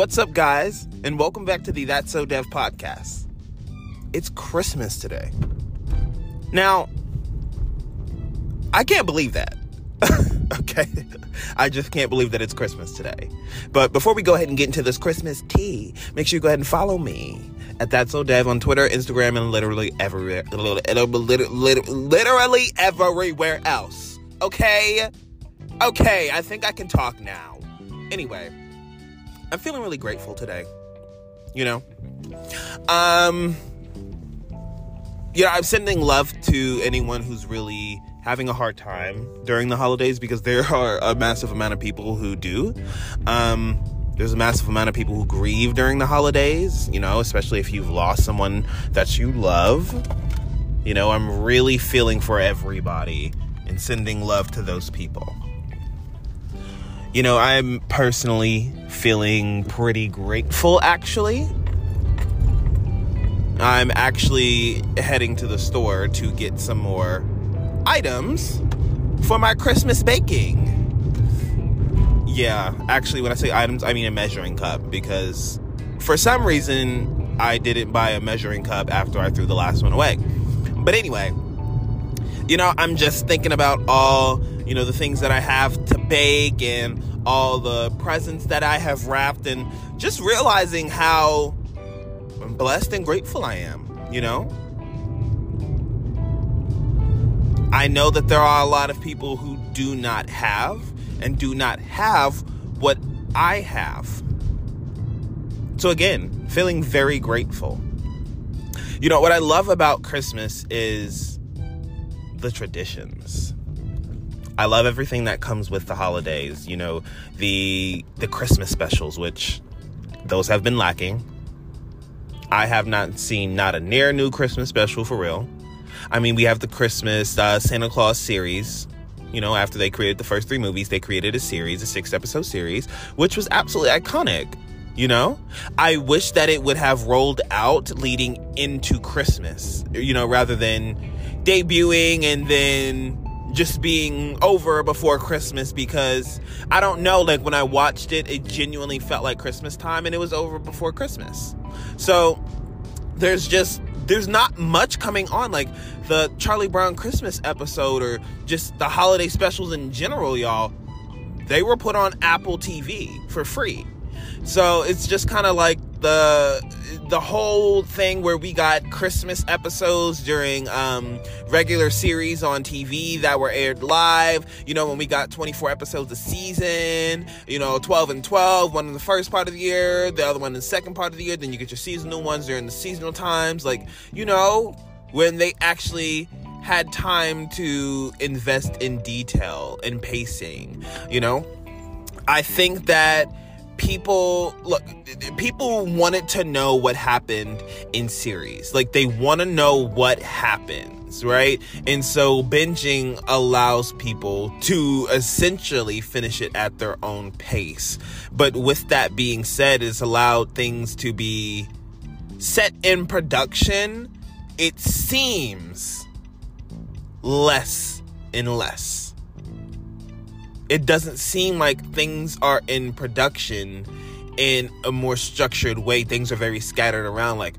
What's up, guys, and welcome back to the That's So Dev podcast. It's Christmas today. Now, I can't believe that. okay? I just can't believe that it's Christmas today. But before we go ahead and get into this Christmas tea, make sure you go ahead and follow me at That's So Dev on Twitter, Instagram, and literally everywhere. Literally everywhere else. Okay? Okay, I think I can talk now. Anyway, I'm feeling really grateful today. You know? Um you know, I'm sending love to anyone who's really having a hard time during the holidays because there are a massive amount of people who do. Um, there's a massive amount of people who grieve during the holidays, you know, especially if you've lost someone that you love. You know, I'm really feeling for everybody and sending love to those people. You know, I'm personally feeling pretty grateful actually. I'm actually heading to the store to get some more items for my Christmas baking. Yeah, actually, when I say items, I mean a measuring cup because for some reason I didn't buy a measuring cup after I threw the last one away. But anyway, you know, I'm just thinking about all, you know, the things that I have to bake and all the presents that I have wrapped and just realizing how blessed and grateful I am, you know? I know that there are a lot of people who do not have and do not have what I have. So, again, feeling very grateful. You know, what I love about Christmas is the traditions. I love everything that comes with the holidays, you know, the the Christmas specials which those have been lacking. I have not seen not a near new Christmas special for real. I mean, we have the Christmas uh, Santa Claus series. You know, after they created the first three movies, they created a series, a six episode series, which was absolutely iconic. You know, I wish that it would have rolled out leading into Christmas, you know, rather than debuting and then just being over before Christmas because I don't know, like when I watched it, it genuinely felt like Christmas time and it was over before Christmas. So there's just there's not much coming on like the Charlie Brown Christmas episode or just the holiday specials in general, y'all. They were put on Apple TV for free. So it's just kind of like the the whole thing where we got Christmas episodes during um, regular series on TV that were aired live. You know, when we got 24 episodes a season, you know, 12 and 12, one in the first part of the year, the other one in the second part of the year. Then you get your seasonal ones during the seasonal times. Like, you know, when they actually had time to invest in detail and pacing, you know? I think that people look people wanted to know what happened in series. Like they want to know what happens right? And so binging allows people to essentially finish it at their own pace. But with that being said it's allowed things to be set in production it seems less and less it doesn't seem like things are in production in a more structured way. Things are very scattered around. Like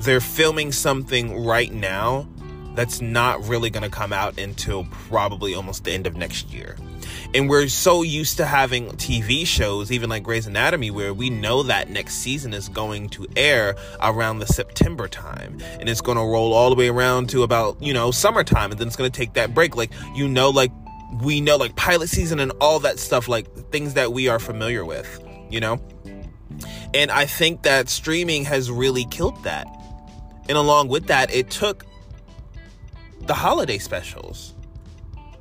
they're filming something right now that's not really going to come out until probably almost the end of next year. And we're so used to having TV shows, even like Grey's Anatomy, where we know that next season is going to air around the September time. And it's going to roll all the way around to about, you know, summertime. And then it's going to take that break. Like, you know, like we know like pilot season and all that stuff like things that we are familiar with you know? And i think that streaming has really killed that. And along with that it took the holiday specials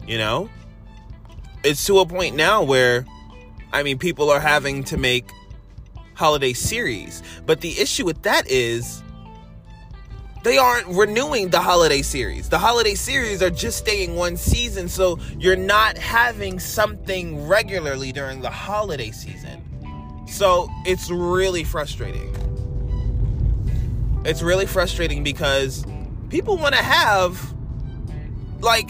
you know? It's to a point now where i mean people are having to make holiday series. But the issue with that is they aren't renewing the holiday series. The holiday series are just staying one season, so you're not having something regularly during the holiday season. So it's really frustrating. It's really frustrating because people want to have, like,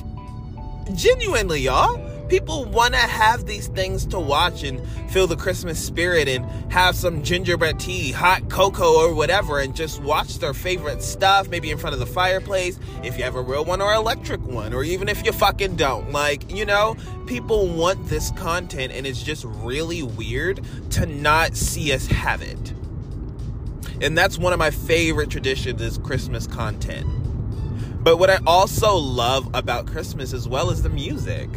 genuinely, y'all, People want to have these things to watch and feel the Christmas spirit and have some gingerbread tea, hot cocoa, or whatever, and just watch their favorite stuff, maybe in front of the fireplace, if you have a real one or electric one, or even if you fucking don't. Like, you know, people want this content, and it's just really weird to not see us have it. And that's one of my favorite traditions is Christmas content. But what I also love about Christmas as well is the music.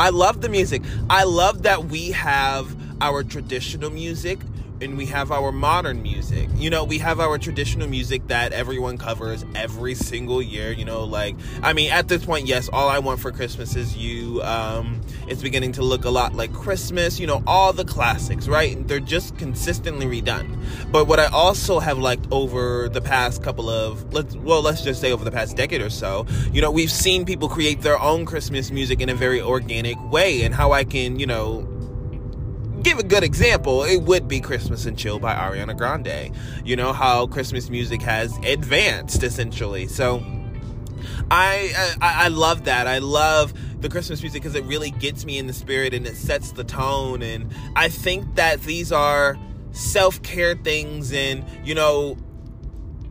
I love the music. I love that we have our traditional music and we have our modern music. You know, we have our traditional music that everyone covers every single year. You know, like I mean, at this point, yes, all I want for Christmas is you. Um, it's beginning to look a lot like Christmas. You know, all the classics, right? They're just consistently redone. But what I also have liked over the past couple of let's well, let's just say over the past decade or so, you know, we've seen people create their own Christmas music in a very organic way, and how I can, you know give a good example, it would be Christmas and Chill by Ariana Grande. You know how Christmas music has advanced essentially. So I I, I love that. I love the Christmas music because it really gets me in the spirit and it sets the tone. And I think that these are self care things and, you know,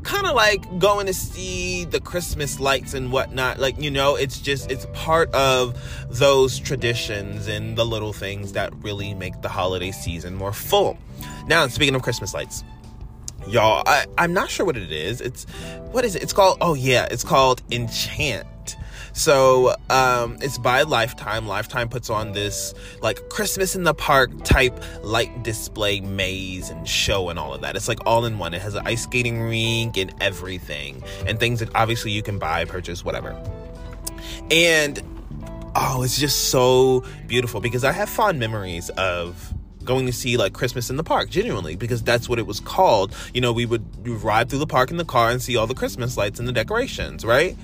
kind of like going to see the Christmas lights and whatnot. Like, you know, it's just, it's part of those traditions and the little things that really make the holiday season more full. Now, speaking of Christmas lights, y'all, I, I'm not sure what it is. It's, what is it? It's called, oh yeah, it's called Enchant. So um, it's by Lifetime. Lifetime puts on this like Christmas in the Park type light display maze and show and all of that. It's like all in one. It has an ice skating rink and everything, and things that obviously you can buy, purchase, whatever. And oh, it's just so beautiful because I have fond memories of going to see like Christmas in the park, genuinely, because that's what it was called. You know, we would ride through the park in the car and see all the Christmas lights and the decorations, right?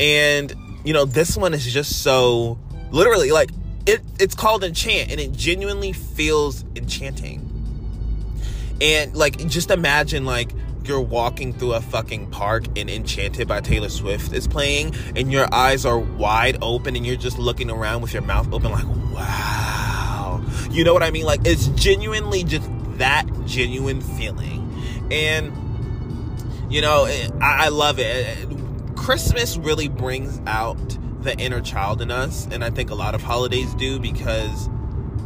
And you know, this one is just so literally like it it's called enchant and it genuinely feels enchanting. And like just imagine like you're walking through a fucking park and Enchanted by Taylor Swift is playing and your eyes are wide open and you're just looking around with your mouth open like wow. You know what I mean? Like it's genuinely just that genuine feeling. And you know, eh, I, I love it Christmas really brings out the inner child in us, and I think a lot of holidays do because,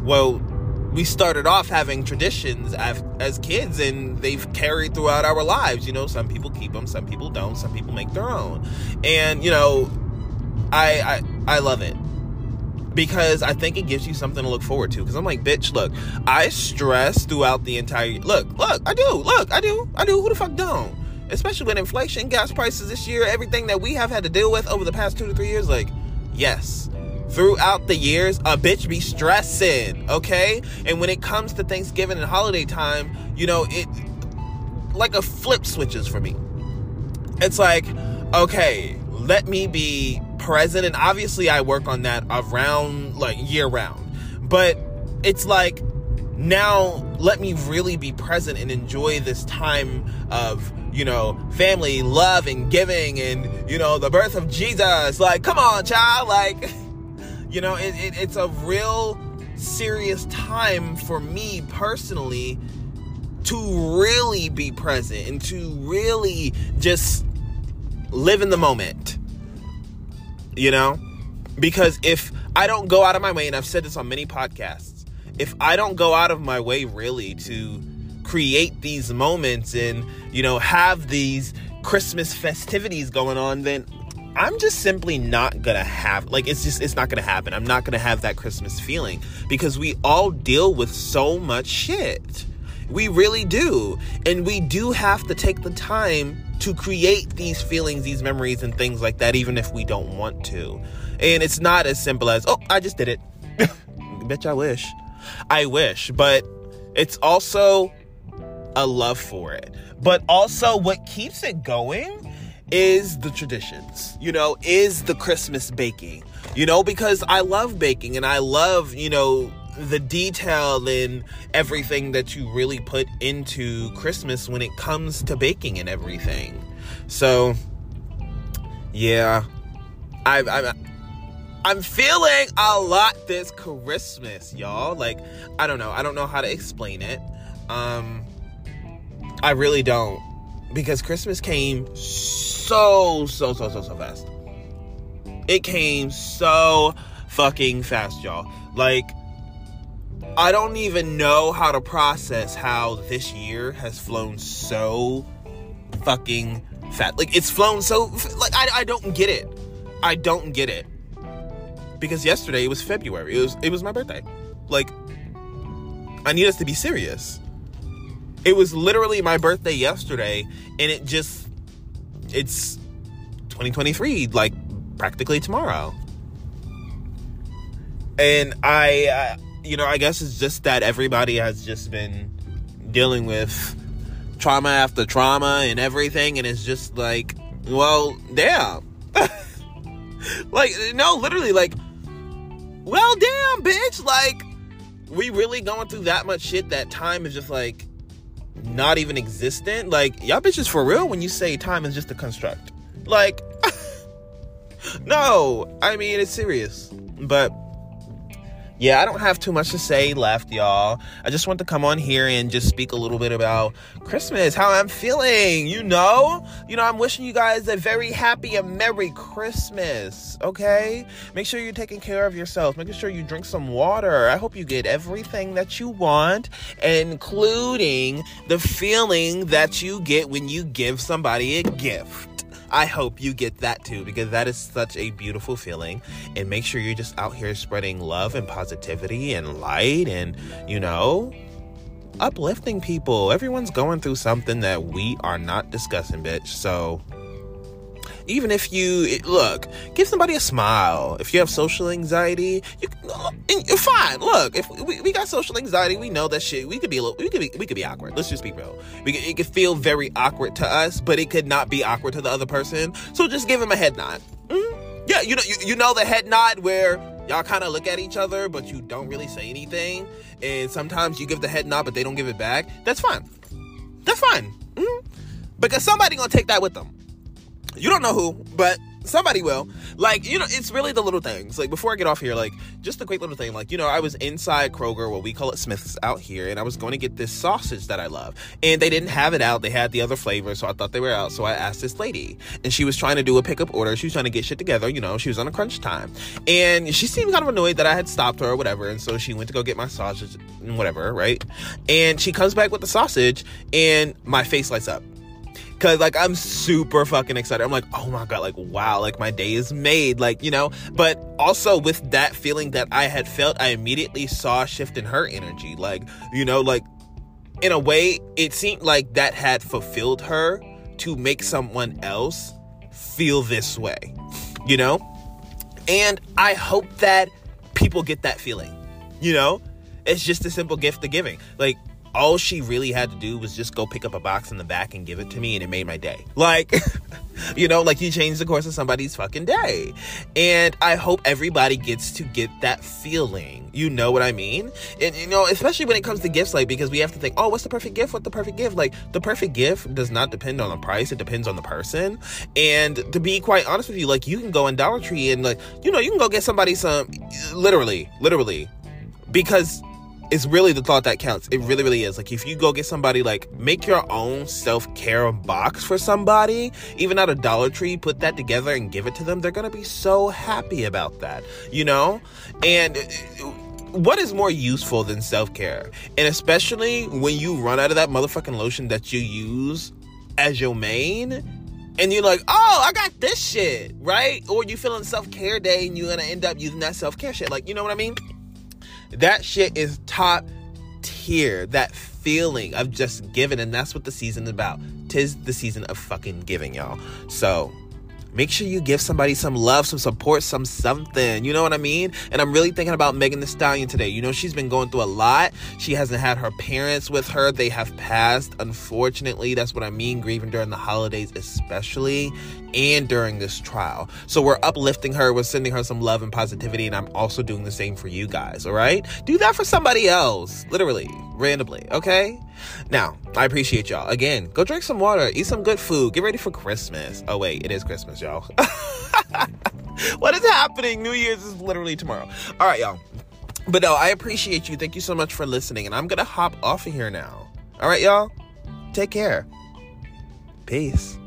well, we started off having traditions as, as kids and they've carried throughout our lives. You know, some people keep them, some people don't, some people make their own. And, you know, I, I, I love it because I think it gives you something to look forward to. Because I'm like, bitch, look, I stress throughout the entire. Look, look, I do, look, I do, I do. Who the fuck don't? Especially with inflation, gas prices this year, everything that we have had to deal with over the past two to three years, like, yes, throughout the years, a bitch be stressing, okay? And when it comes to Thanksgiving and holiday time, you know, it like a flip switches for me. It's like, okay, let me be present. And obviously, I work on that around like year round. But it's like, now let me really be present and enjoy this time of you know, family, love, and giving, and, you know, the birth of Jesus. Like, come on, child. Like, you know, it, it, it's a real serious time for me personally to really be present and to really just live in the moment. You know? Because if I don't go out of my way, and I've said this on many podcasts, if I don't go out of my way really to create these moments and, you know, have these Christmas festivities going on, then I'm just simply not gonna have like it's just it's not gonna happen. I'm not gonna have that Christmas feeling because we all deal with so much shit. We really do. And we do have to take the time to create these feelings, these memories, and things like that, even if we don't want to. And it's not as simple as, oh, I just did it. Bitch, I wish. I wish. But it's also a love for it. But also, what keeps it going is the traditions, you know, is the Christmas baking, you know, because I love baking and I love, you know, the detail and everything that you really put into Christmas when it comes to baking and everything. So, yeah, I, I I'm feeling a lot this Christmas, y'all. Like, I don't know. I don't know how to explain it. Um, I really don't. Because Christmas came so, so, so, so, so fast. It came so fucking fast, y'all. Like, I don't even know how to process how this year has flown so fucking fast. Like, it's flown so, like, I, I don't get it. I don't get it because yesterday it was February. It was it was my birthday. Like I need us to be serious. It was literally my birthday yesterday and it just it's 2023 like practically tomorrow. And I uh, you know, I guess it's just that everybody has just been dealing with trauma after trauma and everything and it's just like well, damn. like no, literally like well, damn, bitch. Like, we really going through that much shit that time is just like not even existent. Like, y'all bitches for real when you say time is just a construct. Like, no, I mean, it's serious. But yeah, I don't have too much to say left, y'all. I just want to come on here and just speak a little bit about Christmas, how I'm feeling, you know? You know, I'm wishing you guys a very happy and Merry Christmas, okay? Make sure you're taking care of yourself, making sure you drink some water. I hope you get everything that you want, including the feeling that you get when you give somebody a gift. I hope you get that too because that is such a beautiful feeling. And make sure you're just out here spreading love and positivity and light and, you know, uplifting people. Everyone's going through something that we are not discussing, bitch. So even if you look, give somebody a smile. If you have social anxiety, you you're fine. Look, if we, we got social anxiety, we know that shit. We could be a little, we could be, we could be awkward. Let's just be real. We it could feel very awkward to us, but it could not be awkward to the other person. So just give him a head nod. Mm-hmm. Yeah, you know, you, you know the head nod where y'all kind of look at each other, but you don't really say anything. And sometimes you give the head nod, but they don't give it back. That's fine. That's fine. Mm-hmm. Because somebody gonna take that with them. You don't know who, but somebody will. Like, you know, it's really the little things. Like, before I get off here, like, just a quick little thing. Like, you know, I was inside Kroger, what we call it Smith's out here, and I was going to get this sausage that I love. And they didn't have it out. They had the other flavor, so I thought they were out. So I asked this lady, and she was trying to do a pickup order. She was trying to get shit together, you know, she was on a crunch time. And she seemed kind of annoyed that I had stopped her or whatever. And so she went to go get my sausage and whatever, right? And she comes back with the sausage, and my face lights up Cause like I'm super fucking excited. I'm like, oh my god, like wow, like my day is made, like you know. But also with that feeling that I had felt, I immediately saw a shift in her energy. Like you know, like in a way, it seemed like that had fulfilled her to make someone else feel this way, you know. And I hope that people get that feeling, you know. It's just a simple gift of giving, like all she really had to do was just go pick up a box in the back and give it to me and it made my day. Like you know like you changed the course of somebody's fucking day. And i hope everybody gets to get that feeling. You know what i mean? And you know especially when it comes to gifts like because we have to think oh what's the perfect gift? What's the perfect gift? Like the perfect gift does not depend on the price. It depends on the person. And to be quite honest with you like you can go in dollar tree and like you know you can go get somebody some literally literally. Because it's really the thought that counts. It really, really is. Like if you go get somebody like make your own self-care box for somebody, even at a Dollar Tree, put that together and give it to them, they're gonna be so happy about that. You know? And what is more useful than self-care? And especially when you run out of that motherfucking lotion that you use as your main and you're like, oh, I got this shit, right? Or you feeling self care day and you're gonna end up using that self care shit. Like, you know what I mean? That shit is top tier. That feeling of just giving, and that's what the season is about. Tis the season of fucking giving, y'all. So make sure you give somebody some love, some support, some something. You know what I mean? And I'm really thinking about Megan Thee Stallion today. You know, she's been going through a lot. She hasn't had her parents with her, they have passed. Unfortunately, that's what I mean, grieving during the holidays, especially, and during this trial. So we're uplifting her, we're sending her some love and positivity, and I'm also doing the same for you guys, all right? Do that for somebody else, literally, randomly, okay? Now, I appreciate y'all. Again, go drink some water, eat some good food, get ready for Christmas. Oh, wait, it is Christmas, y'all. what is happening? New Year's is literally tomorrow. All right, y'all. But no, I appreciate you. Thank you so much for listening. And I'm going to hop off of here now. All right, y'all. Take care. Peace.